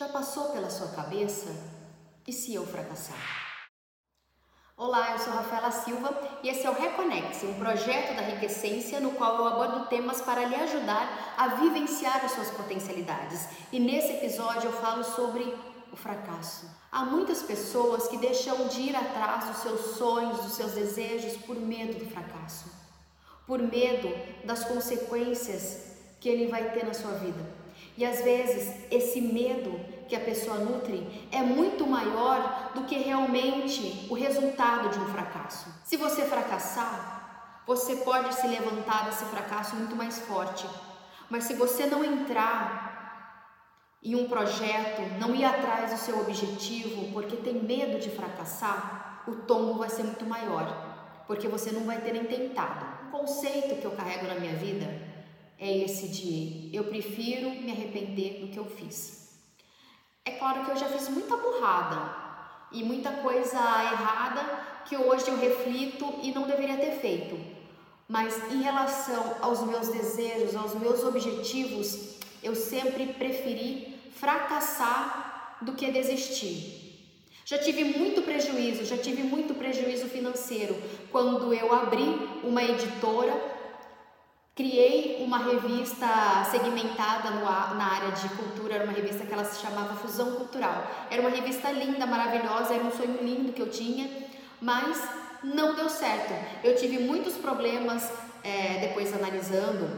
Já passou pela sua cabeça? E se eu fracassar? Olá, eu sou Rafaela Silva e esse é o Reconex, um projeto da Enriquecência no qual eu abordo temas para lhe ajudar a vivenciar as suas potencialidades. E nesse episódio eu falo sobre o fracasso. Há muitas pessoas que deixam de ir atrás dos seus sonhos, dos seus desejos por medo do fracasso, por medo das consequências que ele vai ter na sua vida. E às vezes esse medo que a pessoa nutre é muito maior do que realmente o resultado de um fracasso. Se você fracassar, você pode se levantar desse fracasso muito mais forte. Mas se você não entrar em um projeto, não ir atrás do seu objetivo, porque tem medo de fracassar, o tombo vai ser muito maior, porque você não vai ter nem tentado. O conceito que eu carrego na minha vida é esse de eu prefiro me arrepender do que eu fiz. É claro que eu já fiz muita burrada e muita coisa errada que hoje eu reflito e não deveria ter feito. Mas em relação aos meus desejos, aos meus objetivos, eu sempre preferi fracassar do que desistir. Já tive muito prejuízo, já tive muito prejuízo financeiro quando eu abri uma editora Criei uma revista segmentada no, na área de cultura, era uma revista que ela se chamava Fusão Cultural. Era uma revista linda, maravilhosa, era um sonho lindo que eu tinha, mas não deu certo. Eu tive muitos problemas é, depois analisando.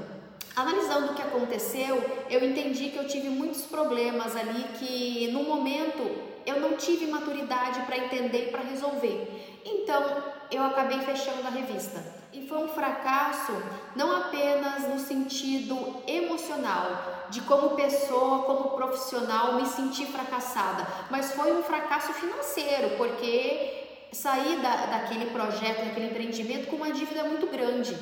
Analisando o que aconteceu, eu entendi que eu tive muitos problemas ali que no momento eu não tive maturidade para entender e para resolver. Então eu acabei fechando a revista. E foi um fracasso não apenas no sentido emocional, de como pessoa, como profissional me sentir fracassada, mas foi um fracasso financeiro, porque saí da, daquele projeto, daquele empreendimento com uma dívida muito grande.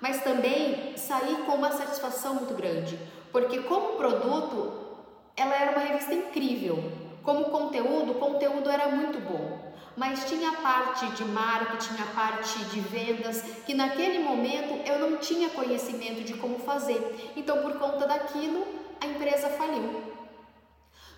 Mas também saí com uma satisfação muito grande, porque como produto, ela era uma revista incrível. Como conteúdo, o conteúdo era muito bom mas tinha parte de marketing, a parte de vendas, que naquele momento eu não tinha conhecimento de como fazer. Então, por conta daquilo, a empresa faliu.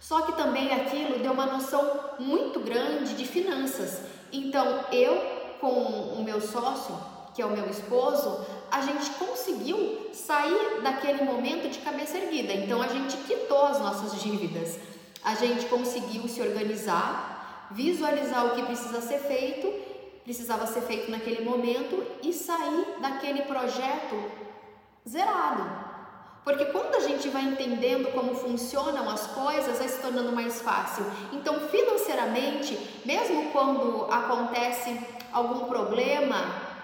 Só que também aquilo deu uma noção muito grande de finanças. Então, eu com o meu sócio, que é o meu esposo, a gente conseguiu sair daquele momento de cabeça erguida. Então, a gente quitou as nossas dívidas. A gente conseguiu se organizar visualizar o que precisa ser feito, precisava ser feito naquele momento e sair daquele projeto zerado. Porque quando a gente vai entendendo como funcionam as coisas, vai se tornando mais fácil. Então, financeiramente, mesmo quando acontece algum problema,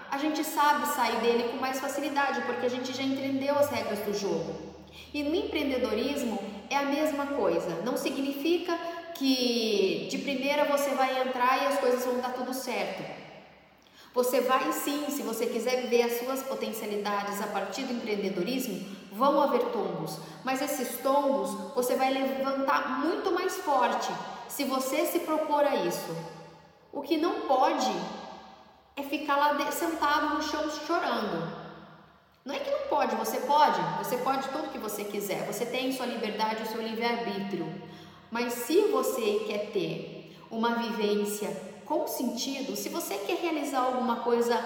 a gente sabe sair dele com mais facilidade, porque a gente já entendeu as regras do jogo. E no empreendedorismo é a mesma coisa. Não significa que de primeira você vai entrar e as coisas vão dar tudo certo. Você vai sim, se você quiser viver as suas potencialidades a partir do empreendedorismo, vão haver tombos, mas esses tombos você vai levantar muito mais forte se você se propor a isso. O que não pode é ficar lá sentado no chão chorando. Não é que não pode, você pode, você pode tudo que você quiser, você tem sua liberdade, o seu livre-arbítrio. Mas se você quer ter uma vivência com sentido, se você quer realizar alguma coisa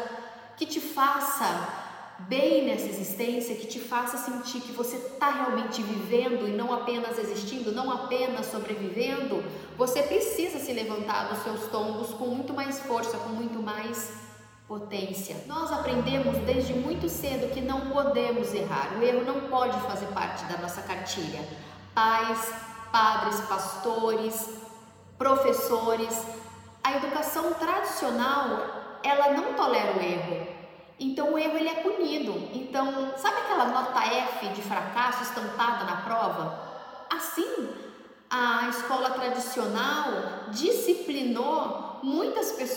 que te faça bem nessa existência, que te faça sentir que você está realmente vivendo e não apenas existindo, não apenas sobrevivendo, você precisa se levantar dos seus tombos com muito mais força, com muito mais potência. Nós aprendemos desde muito cedo que não podemos errar, o erro não pode fazer parte da nossa cartilha. Pais, padres, pastores, professores. A educação tradicional, ela não tolera o erro. Então o erro ele é punido. Então, sabe aquela nota F de fracasso estampada na prova? Assim, a escola tradicional disciplinou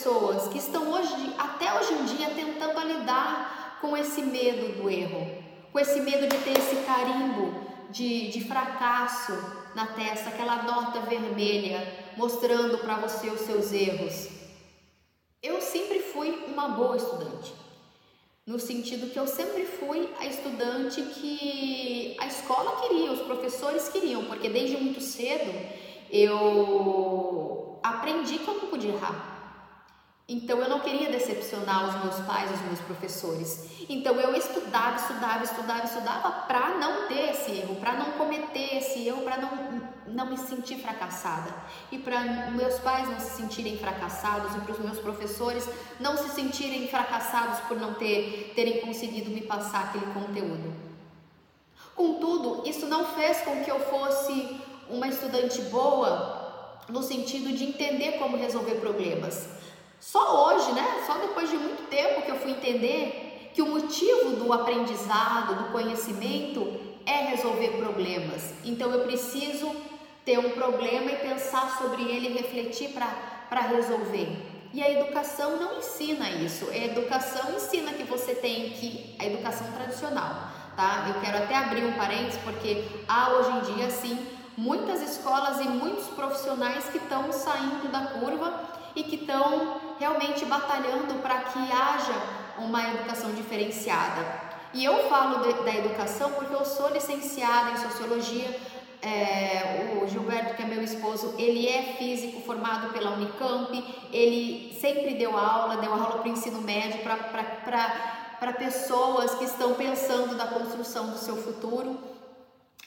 pessoas que estão hoje, até hoje em dia, tentando lidar com esse medo do erro, com esse medo de ter esse carimbo de, de fracasso na testa, aquela nota vermelha mostrando para você os seus erros. Eu sempre fui uma boa estudante, no sentido que eu sempre fui a estudante que a escola queria, os professores queriam, porque desde muito cedo eu aprendi que eu não podia errar. Então eu não queria decepcionar os meus pais, os meus professores. Então eu estudava, estudava, estudava, estudava para não ter esse erro, para não cometer esse erro, para não, não me sentir fracassada. E para meus pais não se sentirem fracassados e para os meus professores não se sentirem fracassados por não ter, terem conseguido me passar aquele conteúdo. Contudo, isso não fez com que eu fosse uma estudante boa no sentido de entender como resolver problemas só hoje, né? Só depois de muito tempo que eu fui entender que o motivo do aprendizado, do conhecimento é resolver problemas. Então eu preciso ter um problema e pensar sobre ele refletir para resolver. E a educação não ensina isso. A educação ensina que você tem que a educação tradicional, tá? Eu quero até abrir um parênteses porque há hoje em dia sim muitas escolas e muitos profissionais que estão saindo da curva e que estão realmente batalhando para que haja uma educação diferenciada. E eu falo de, da educação porque eu sou licenciada em sociologia. É, o Gilberto, que é meu esposo, ele é físico formado pela Unicamp, ele sempre deu aula, deu aula para o ensino médio, para pessoas que estão pensando na construção do seu futuro.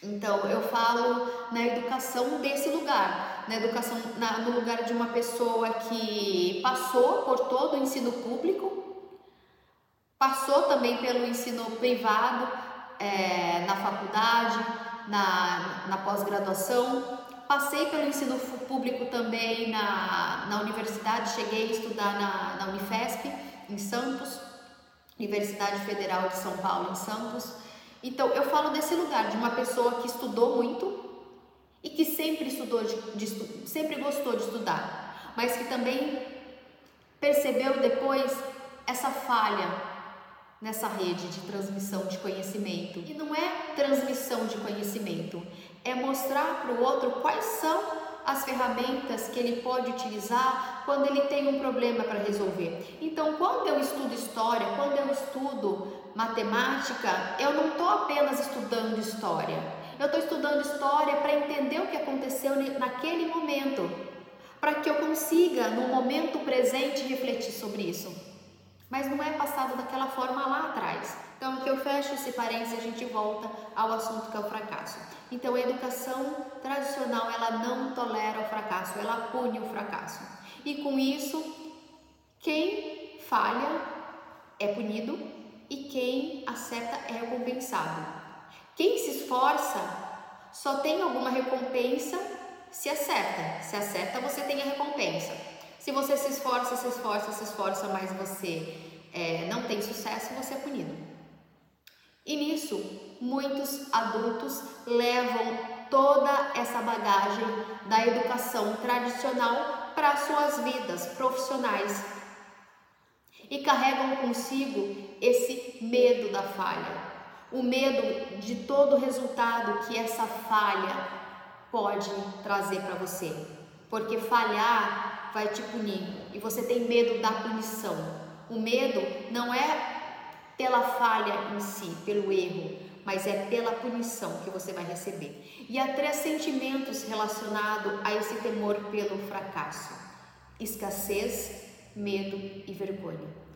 Então, eu falo na educação desse lugar, na educação na, no lugar de uma pessoa que passou por todo o ensino público, passou também pelo ensino privado, é, na faculdade, na, na pós-graduação, passei pelo ensino público também na, na universidade, cheguei a estudar na, na Unifesp, em Santos, Universidade Federal de São Paulo, em Santos. Então, eu falo desse lugar, de uma pessoa que estudou muito e que sempre estudou, de, de, sempre gostou de estudar, mas que também percebeu depois essa falha nessa rede de transmissão de conhecimento. E não é transmissão de conhecimento, é mostrar para o outro quais são as ferramentas que ele pode utilizar quando ele tem um problema para resolver. Então, quando eu estudo história, quando eu estudo matemática, eu não estou apenas estudando história. Eu estou estudando história para entender o que aconteceu naquele momento, para que eu consiga, no momento presente, refletir sobre isso. Mas não é passado daquela forma lá atrás. Então, que eu fecho esse parênteses a gente volta ao assunto que é o fracasso. Então, a educação tradicional, ela não tolera o fracasso, ela pune o fracasso. E com isso, quem falha é punido e quem acerta é recompensado. Quem se esforça só tem alguma recompensa se acerta. Se acerta, você tem a recompensa. Se você se esforça, se esforça, se esforça, mas você é, não tem sucesso, você é punido. E nisso, muitos adultos levam toda essa bagagem da educação tradicional para suas vidas profissionais e carregam consigo esse medo da falha, o medo de todo o resultado que essa falha pode trazer para você, porque falhar vai te punir e você tem medo da punição. O medo não é pela falha em si, pelo erro, mas é pela punição que você vai receber. E há três sentimentos relacionados a esse temor pelo fracasso: escassez, medo e vergonha.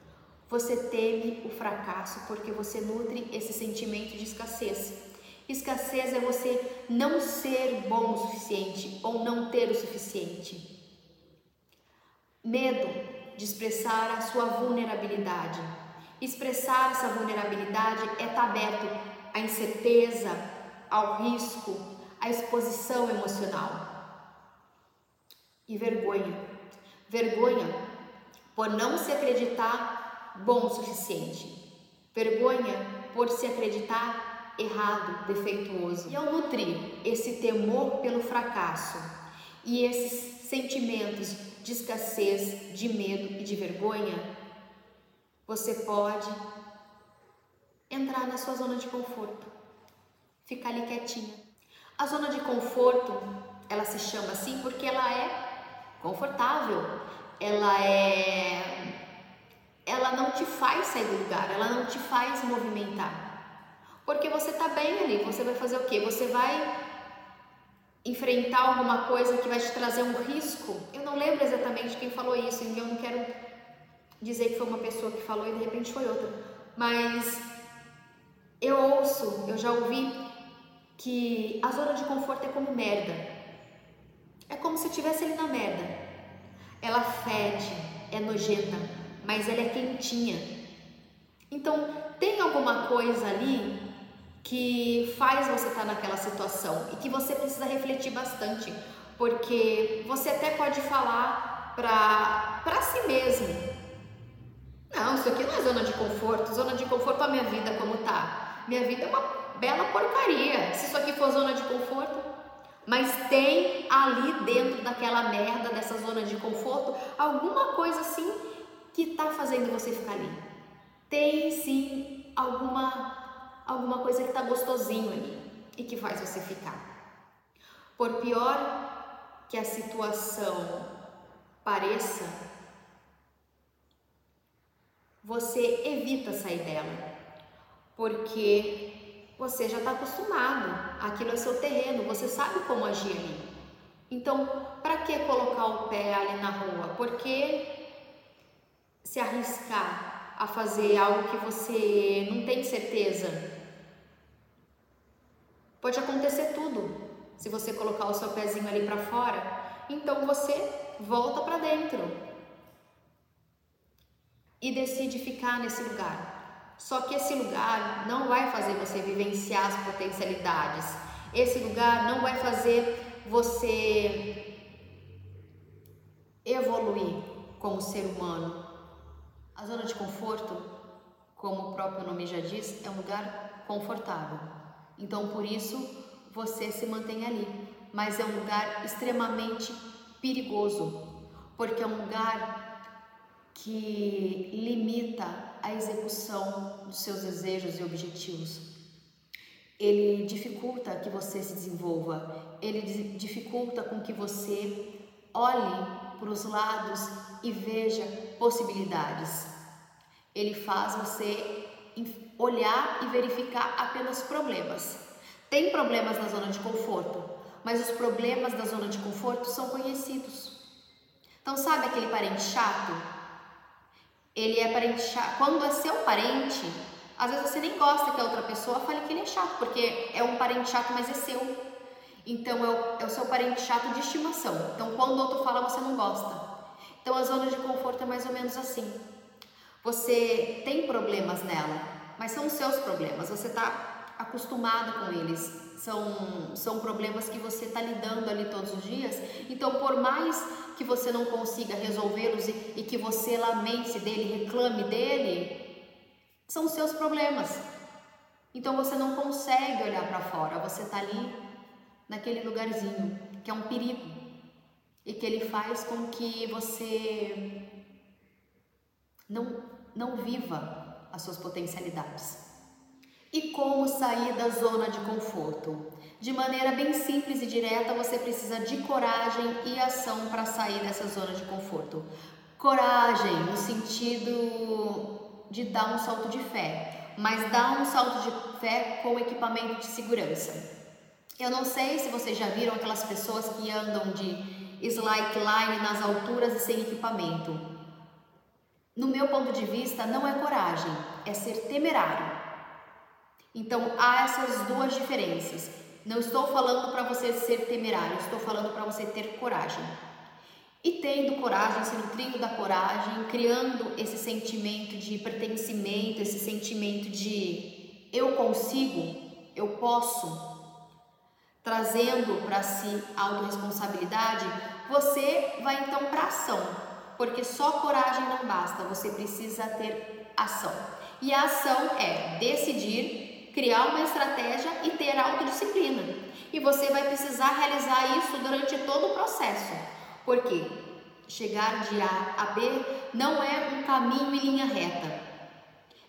Você teme o fracasso porque você nutre esse sentimento de escassez. Escassez é você não ser bom o suficiente ou não ter o suficiente. Medo de expressar a sua vulnerabilidade Expressar essa vulnerabilidade é estar aberto à incerteza, ao risco, à exposição emocional. E vergonha. Vergonha por não se acreditar bom o suficiente. Vergonha por se acreditar errado, defeituoso. E ao nutrir esse temor pelo fracasso e esses sentimentos de escassez, de medo e de vergonha, você pode entrar na sua zona de conforto, ficar ali quietinha. A zona de conforto, ela se chama assim porque ela é confortável, ela é ela não te faz sair do lugar, ela não te faz movimentar. Porque você tá bem ali, você vai fazer o quê? Você vai enfrentar alguma coisa que vai te trazer um risco. Eu não lembro exatamente quem falou isso, e eu não quero dizer que foi uma pessoa que falou e de repente foi outra, mas eu ouço, eu já ouvi que a zona de conforto é como merda. É como se estivesse ali na merda. Ela fede, é nojenta, mas ela é quentinha. Então, tem alguma coisa ali que faz você estar naquela situação e que você precisa refletir bastante, porque você até pode falar para si mesmo. Não, isso aqui não é zona de conforto. Zona de conforto a minha vida como tá. Minha vida é uma bela porcaria. Se isso aqui for zona de conforto, mas tem ali dentro daquela merda, dessa zona de conforto, alguma coisa assim que tá fazendo você ficar ali. Tem sim alguma alguma coisa que tá gostosinho ali e que faz você ficar. Por pior que a situação pareça, você evita sair dela, porque você já está acostumado, aquilo é seu terreno, você sabe como agir ali. Então, para que colocar o pé ali na rua? Por que se arriscar a fazer algo que você não tem certeza? Pode acontecer tudo se você colocar o seu pezinho ali para fora. Então você volta para dentro e decide ficar nesse lugar. Só que esse lugar não vai fazer você vivenciar as potencialidades. Esse lugar não vai fazer você evoluir como ser humano. A zona de conforto, como o próprio nome já diz, é um lugar confortável. Então, por isso, você se mantém ali. Mas é um lugar extremamente perigoso, porque é um lugar que limita a execução dos seus desejos e objetivos. Ele dificulta que você se desenvolva, ele dificulta com que você olhe para os lados e veja possibilidades. Ele faz você olhar e verificar apenas problemas. Tem problemas na zona de conforto, mas os problemas da zona de conforto são conhecidos. Então, sabe aquele parente chato ele é parente chato. Quando é seu parente, às vezes você nem gosta que a outra pessoa fale que ele é chato, porque é um parente chato, mas é seu. Então é o, é o seu parente chato de estimação. Então quando o outro fala, você não gosta. Então a zona de conforto é mais ou menos assim. Você tem problemas nela, mas são os seus problemas. Você está acostumado com eles são, são problemas que você está lidando ali todos os dias. Então, por mais que você não consiga resolvê-los e, e que você lamente dele, reclame dele, são seus problemas. Então, você não consegue olhar para fora, você está ali naquele lugarzinho que é um perigo e que ele faz com que você não, não viva as suas potencialidades. E como sair da zona de conforto? De maneira bem simples e direta, você precisa de coragem e ação para sair dessa zona de conforto. Coragem no sentido de dar um salto de fé, mas dar um salto de fé com equipamento de segurança. Eu não sei se vocês já viram aquelas pessoas que andam de slackline nas alturas e sem equipamento. No meu ponto de vista, não é coragem, é ser temerário. Então há essas duas diferenças. Não estou falando para você ser temerário, estou falando para você ter coragem. E tendo coragem, se nutrindo da coragem, criando esse sentimento de pertencimento, esse sentimento de eu consigo, eu posso, trazendo para si autorresponsabilidade, você vai então para ação, porque só coragem não basta, você precisa ter ação. E a ação é decidir criar uma estratégia e ter autodisciplina. E você vai precisar realizar isso durante todo o processo. Porque chegar de A a B não é um caminho em linha reta.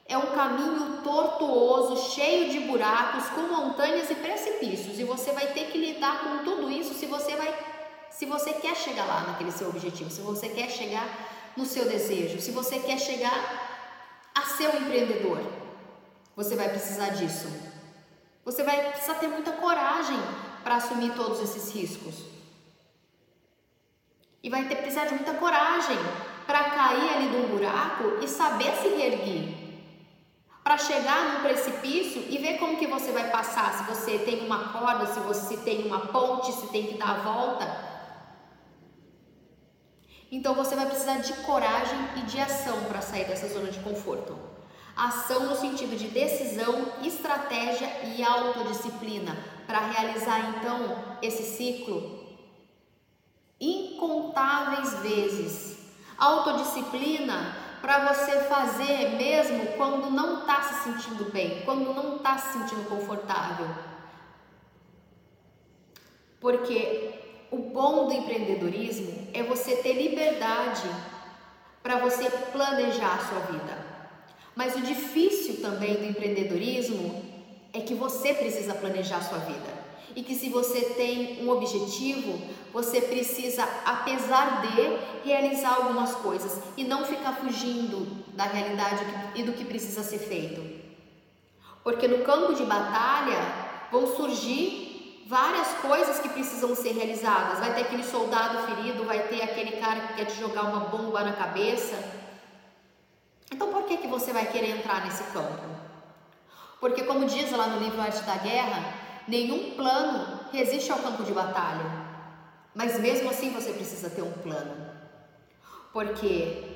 É um caminho tortuoso, cheio de buracos, com montanhas e precipícios, e você vai ter que lidar com tudo isso se você vai se você quer chegar lá naquele seu objetivo, se você quer chegar no seu desejo, se você quer chegar a ser um empreendedor. Você vai precisar disso. Você vai precisar ter muita coragem para assumir todos esses riscos. E vai ter precisar de muita coragem para cair ali de um buraco e saber se reerguer. Para chegar num precipício e ver como que você vai passar, se você tem uma corda, se você tem uma ponte, se tem que dar a volta. Então você vai precisar de coragem e de ação para sair dessa zona de conforto. Ação no sentido de decisão, estratégia e autodisciplina para realizar então esse ciclo incontáveis vezes. Autodisciplina para você fazer mesmo quando não está se sentindo bem, quando não está se sentindo confortável. Porque o bom do empreendedorismo é você ter liberdade para você planejar a sua vida. Mas o difícil também do empreendedorismo é que você precisa planejar a sua vida. E que se você tem um objetivo, você precisa, apesar de, realizar algumas coisas e não ficar fugindo da realidade e do que precisa ser feito. Porque no campo de batalha vão surgir várias coisas que precisam ser realizadas. Vai ter aquele soldado ferido, vai ter aquele cara que quer te jogar uma bomba na cabeça então por que, que você vai querer entrar nesse campo? Porque, como diz lá no livro Arte da Guerra, nenhum plano resiste ao campo de batalha. Mas mesmo assim você precisa ter um plano. Porque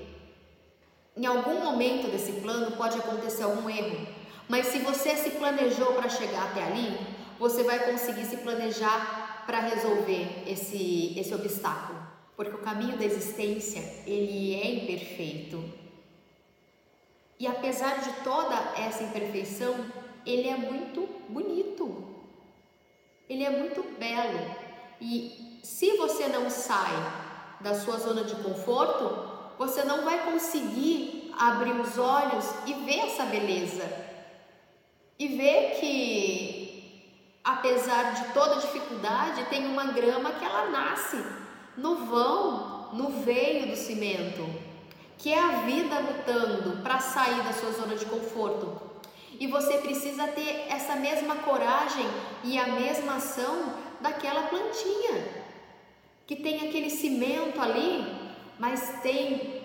em algum momento desse plano pode acontecer algum erro. Mas se você se planejou para chegar até ali, você vai conseguir se planejar para resolver esse, esse obstáculo. Porque o caminho da existência, ele é imperfeito. E apesar de toda essa imperfeição, ele é muito bonito. Ele é muito belo. E se você não sai da sua zona de conforto, você não vai conseguir abrir os olhos e ver essa beleza. E ver que apesar de toda dificuldade, tem uma grama que ela nasce no vão, no veio do cimento que é a vida lutando para sair da sua zona de conforto. E você precisa ter essa mesma coragem e a mesma ação daquela plantinha, que tem aquele cimento ali, mas tem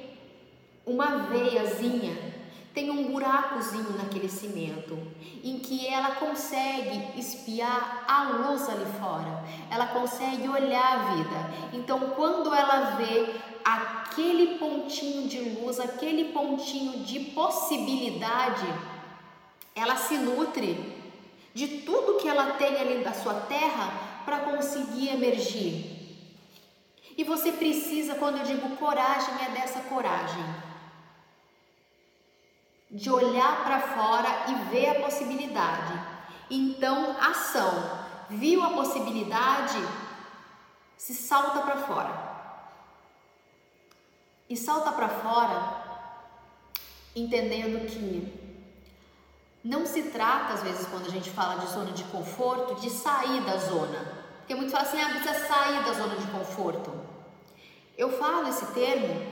uma veiazinha, tem um buracozinho naquele cimento, em que ela consegue espiar a luz ali fora, ela consegue olhar a vida. Então, quando ela vê aquele pontinho de luz, aquele pontinho de possibilidade, ela se nutre de tudo que ela tem ali da sua terra para conseguir emergir. E você precisa, quando eu digo coragem, é dessa coragem. De olhar para fora e ver a possibilidade. Então, ação. Viu a possibilidade? Se salta para fora e salta para fora entendendo que não se trata, às vezes, quando a gente fala de zona de conforto, de sair da zona. Porque muito fala assim, ah, precisa sair da zona de conforto. Eu falo esse termo,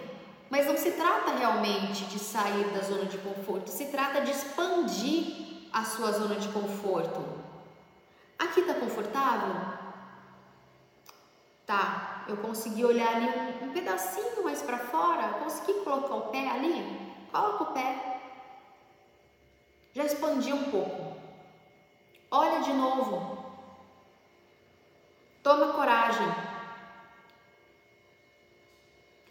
mas não se trata realmente de sair da zona de conforto, se trata de expandir a sua zona de conforto. Aqui tá confortável? Tá eu consegui olhar ali um, um pedacinho mais para fora, consegui colocar o pé ali, coloca o pé. Já expandi um pouco. Olha de novo. Toma coragem.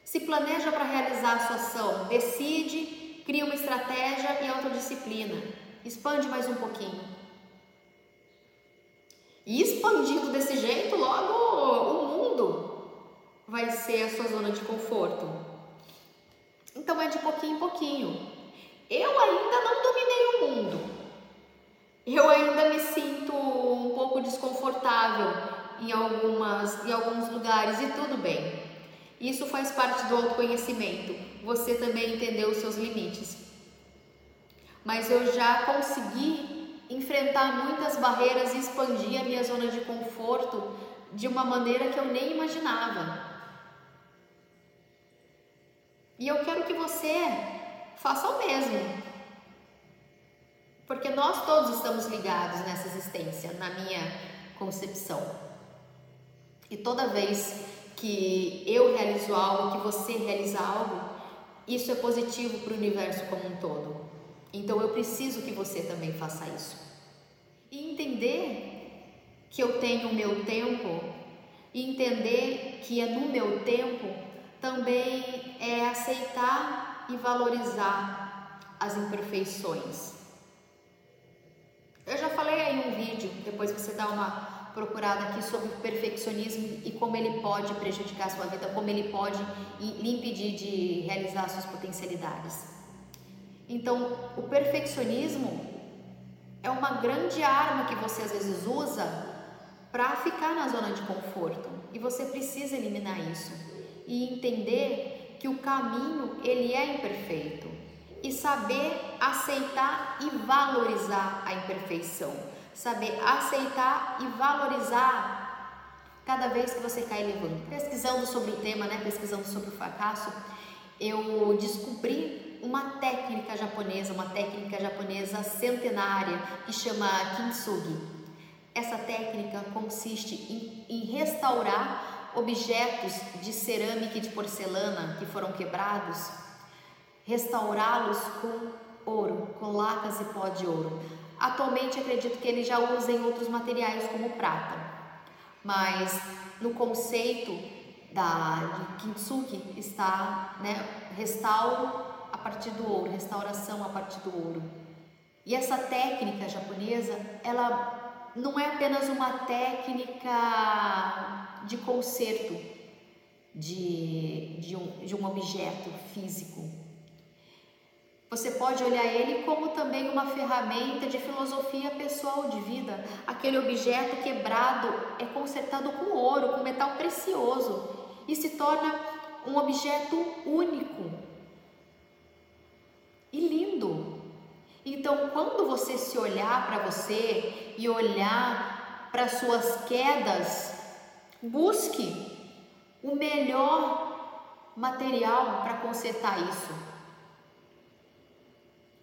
Se planeja para realizar a sua ação, decide, cria uma estratégia e autodisciplina. Expande mais um pouquinho. E expandindo desse jeito, logo o mundo vai ser a sua zona de conforto. Então é de pouquinho em pouquinho. Eu ainda não dominei o mundo. Eu ainda me sinto um pouco desconfortável em algumas em alguns lugares e tudo bem. Isso faz parte do autoconhecimento. Você também entendeu os seus limites. Mas eu já consegui enfrentar muitas barreiras e expandir a minha zona de conforto de uma maneira que eu nem imaginava. E eu quero que você faça o mesmo. Porque nós todos estamos ligados nessa existência, na minha concepção. E toda vez que eu realizo algo, que você realiza algo, isso é positivo para o universo como um todo. Então eu preciso que você também faça isso. E entender que eu tenho o meu tempo, e entender que é no meu tempo também é aceitar e valorizar as imperfeições. Eu já falei aí um vídeo, depois você dá uma procurado aqui sobre o perfeccionismo e como ele pode prejudicar a sua vida, como ele pode lhe impedir de realizar suas potencialidades. Então, o perfeccionismo é uma grande arma que você às vezes usa para ficar na zona de conforto e você precisa eliminar isso e entender que o caminho ele é imperfeito e saber aceitar e valorizar a imperfeição saber aceitar e valorizar cada vez que você cai levando. Pesquisando sobre o tema, né, pesquisando sobre o fracasso, eu descobri uma técnica japonesa, uma técnica japonesa centenária que chama kintsugi. Essa técnica consiste em, em restaurar objetos de cerâmica e de porcelana que foram quebrados, restaurá-los com ouro, com lacas e pó de ouro. Atualmente acredito que ele já usa em outros materiais como prata, mas no conceito da Kintsugi está né, restauro a partir do ouro, restauração a partir do ouro. E essa técnica japonesa, ela não é apenas uma técnica de conserto de, de, um, de um objeto físico, você pode olhar ele como também uma ferramenta de filosofia pessoal de vida. Aquele objeto quebrado é consertado com ouro, com metal precioso e se torna um objeto único e lindo. Então, quando você se olhar para você e olhar para suas quedas, busque o melhor material para consertar isso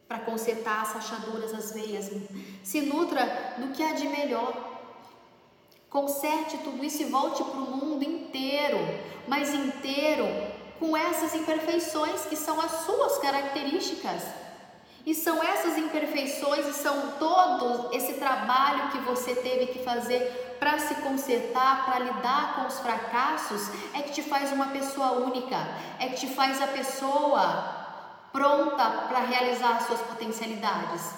para consertar as rachaduras, as veias. Se nutra do que há de melhor. Conserte tudo isso e volte para o mundo inteiro, mas inteiro com essas imperfeições que são as suas características. E são essas imperfeições e são todo esse trabalho que você teve que fazer para se consertar, para lidar com os fracassos, é que te faz uma pessoa única, é que te faz a pessoa pronta para realizar suas potencialidades.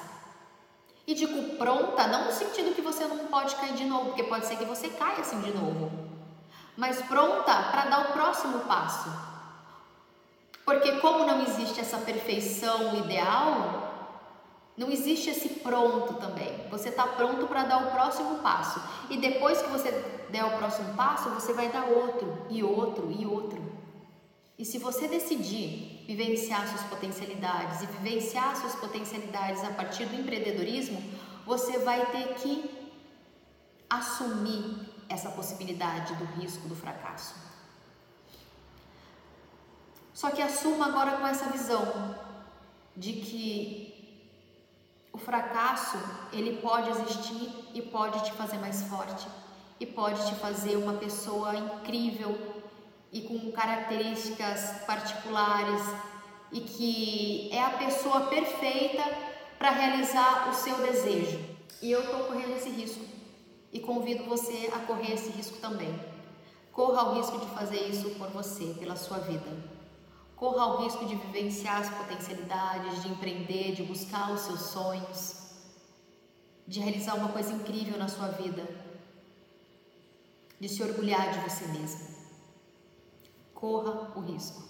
E digo pronta, não no sentido que você não pode cair de novo, porque pode ser que você caia assim de novo, mas pronta para dar o próximo passo. Porque, como não existe essa perfeição ideal, não existe esse pronto também. Você está pronto para dar o próximo passo. E depois que você der o próximo passo, você vai dar outro, e outro, e outro. E se você decidir vivenciar suas potencialidades e vivenciar suas potencialidades a partir do empreendedorismo, você vai ter que assumir essa possibilidade do risco do fracasso. Só que assuma agora com essa visão de que o fracasso ele pode existir e pode te fazer mais forte e pode te fazer uma pessoa incrível e com características particulares e que é a pessoa perfeita para realizar o seu desejo. E eu estou correndo esse risco e convido você a correr esse risco também. Corra o risco de fazer isso por você, pela sua vida. Corra o risco de vivenciar as potencialidades, de empreender, de buscar os seus sonhos, de realizar uma coisa incrível na sua vida, de se orgulhar de você mesmo corra o risco.